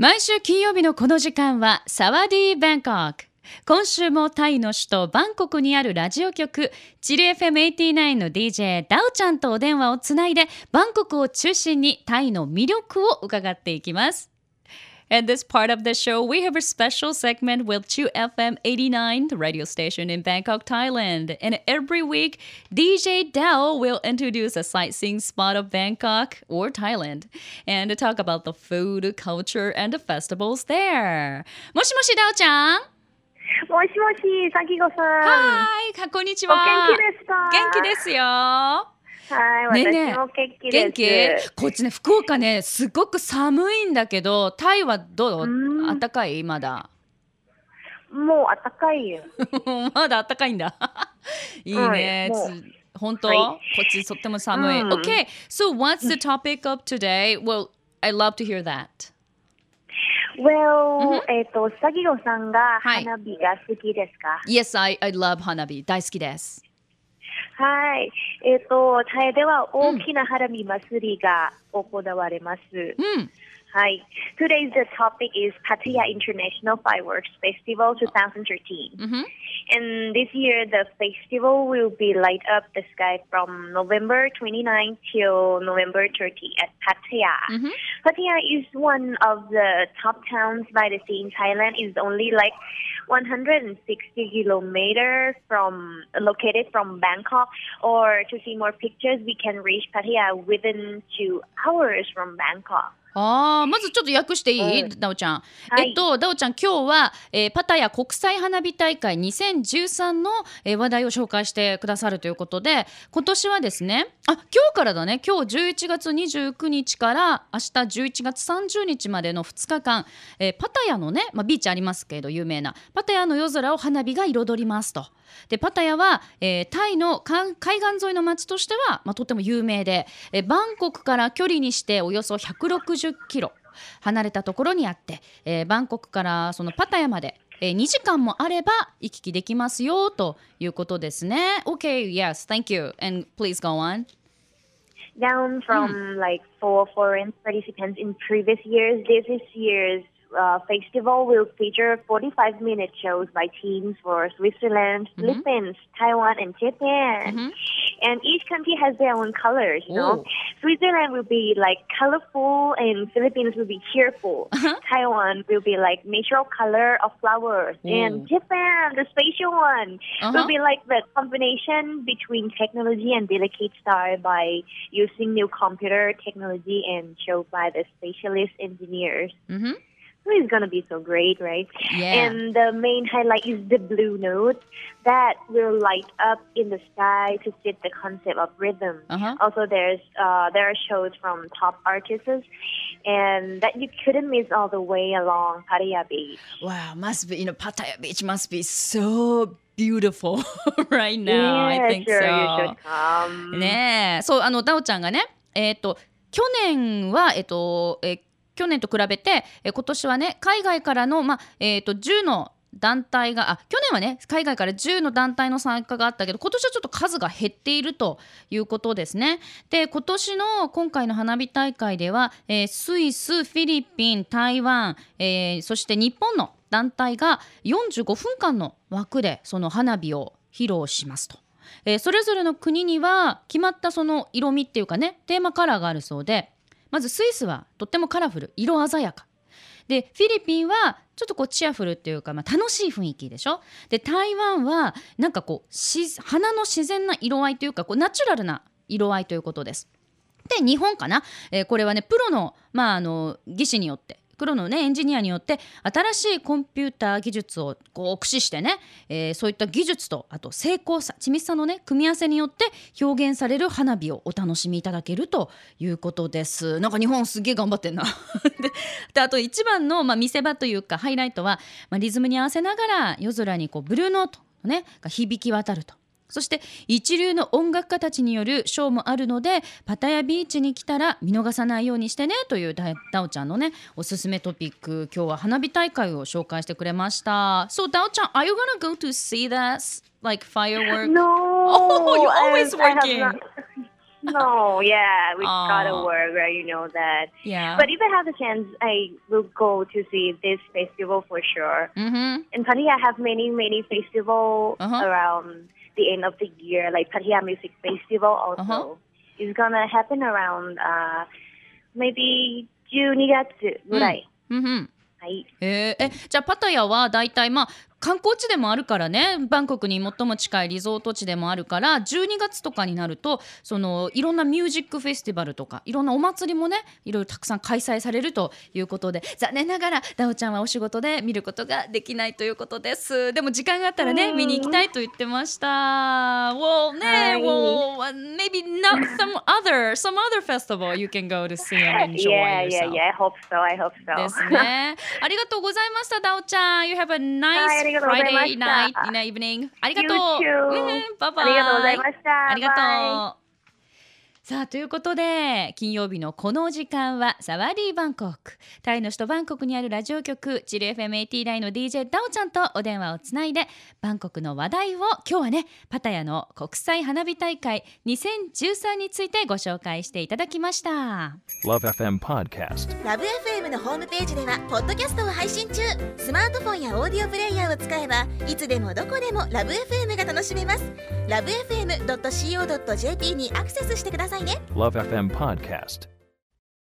毎週金曜日のこの時間はサワディーバンコク。今週もタイの首都バンコクにあるラジオ局チル FM89 の DJ ダウちゃんとお電話をつないでバンコクを中心にタイの魅力を伺っていきます。In this part of the show, we have a special segment with 2FM 89, the radio station in Bangkok, Thailand. And every week, DJ Dao will introduce a sightseeing spot of Bangkok or Thailand and talk about the food, culture, and the festivals there. もしもし、ダオちゃんもしもし、さきこさん。はい、こんにちは。お元気ですか元気ですよ。 はい、ねえね元気こっちね福岡ねすごく寒いんだけどタイはどう？うん。暖かい？まだ。もう暖かいよ。まだ暖かいんだ。いいね、はい本当、はい。こっちとっても寒い、うん。OK so what's the topic of today? Well I love to hear that. Well、えっと、さきこさんがはい。花火が好きですか？Yes I, I love 花火。大好きですはい。えっと、タイでは大きなハラミ祭りが行われます。うん Hi. Today's the topic is Pattaya International Fireworks Festival 2013. Mm-hmm. And this year the festival will be light up the sky from November 29 till November 30 at Pattaya. Mm-hmm. Pattaya is one of the top towns by the sea in Thailand. It's only like 160 kilometers from located from Bangkok. Or to see more pictures, we can reach Pattaya within two hours from Bangkok. あーまずちょっと訳していい、うんダオちゃん、はい。えっとダオちゃん今日は、えーパタヤ国際花火大会2013の、えー話題を紹介してくださるということで今年はですねあ今日からだね。今日11月29日から明日11月30日までの2日間、えーパタヤのね、まあ、ビーチありますけど有名なパタヤの夜空を花火が彩りますと。でパタヤは、えータイの海海岸沿いの町としては、まあ、とても有名で、えーバンコクから距離にしておよそ160キロ離れたところにあって、えーバンコクからそのパタヤまで、えー2時間もあれば行き来できますよということですね。OK, yes, thank you. And please go on. down from like four foreign participants in previous years. This is year's uh, festival will feature 45 minute shows by teams for Switzerland, Philippines, Taiwan, and Japan. And each country has their own colors. You know, Oh. Switzerland will be like colorful, and Philippines will be cheerful. Taiwan will be like natural color of flowers, and Japan, the spatial one, Uh-huh. will be like the combination between technology and delicate style by using new computer technology and showed by the specialist engineers. う んふん So it's gonna be so great, right? Yeah. And the main highlight is the blue note that will light up in the sky to fit the concept of rhythm. Uh-huh. Also, there's uh, there are shows from top artists, and that you couldn't miss all the way along Pattaya Beach. Wow, must be, you know, Pattaya Beach must be so beautiful right now. I yeah, think sure, so. you should come. ねえそうあのダオちゃんがねえっ、と去年はえっ、と、えー 去年と比べて、えー今年はね海外からのまえっ、と10の団体があ去年はね海外から10の団体の参加があったけど今年はちょっと数が減っているということですね。で今年の今回の花火大会では、えースイスフィリピン台湾、えーそして日本の団体が45分間の枠でその花火を披露しますと。えーそれぞれの国には決まったその色味っていうかねテーマカラーがあるそうでまずスイスはとってもカラフル色鮮やか。でフィリピンはちょっとこうチアフルっていうか、まあ、楽しい雰囲気でしょ？で台湾はなんかこうし花の自然な色合いというかこうナチュラルな色合いということです。で日本かな、えーこれはねプロの,、まあ、あの技師によってプロのねエンジニアによって新しいコンピューター技術をこう駆使してね、えーそういった技術とあと精巧さ緻密さのね組み合わせによって表現される花火をお楽しみいただけるということです。なんか日本すげえ頑張ってんな。であと一番の、まあ、見せ場というかハイライトは、まあ、リズムに合わせながら夜空にこうブルーノートのねが響き渡ると。そして一流の音楽家たちによるショーもあるのでパタヤビーチに来たら見逃さないようにしてねというダダオちゃんのねおすすめトピック今日は花火大会を紹介してくれました。So ダオちゃん Are you gonna go to see that like firework? No, Oh, you're always I- I working. no, yeah, we Aw. gotta work, right? You know that. Yeah. But if I have the chance, I will go to see this festival for sure. mm-hmm. In Pattaya, have many, many festival Uh-huh. around the end of the year, like Pattaya Music Festival also. Uh-huh. It's gonna happen around uh, maybe 12月ぐらい。 Mm-hmm. はい。えーえじゃあパタヤはだいたいまあ 観光地でもあるからねバンコクに最も近いリゾート地でもあるから12月とかになるとそのいろんなミュージックフェスティバルとかいろんなお祭りもねいろいろたくさん開催されるということで残念ながらダオちゃんはお仕事で見ることができないということですでも時間があったらねうん見に行きたいと言ってました Well ね、はい well maybe not some other some other festival you can go to see and enjoy Yeah, yeah, yourself yeah. I hope so. I hope so. ですね。ありがとうございました、ダオちゃん。You have a はい nice ありがとうございま Friday した night in the evening. ありがとう。バイバイ。ありがとうございましたありがバとう。さあということで金曜日のこの時間はサワディーバンコクタイの首都バンコクにあるラジオ局チル FM89 の DJ ダオちゃんとお電話をつないでバンコクの話題を今日はねパタヤの国際花火大会2013についてご紹介していただきました。Love FM Podcast. ラブ f m のホームページではポッドキャストを配信中スマートフォンやオーディオプレイヤーを使えばいつでもどこでもラブ f m が楽しめますラブ FM.co.jp にアクセスしてくださいね Love FM Podcast.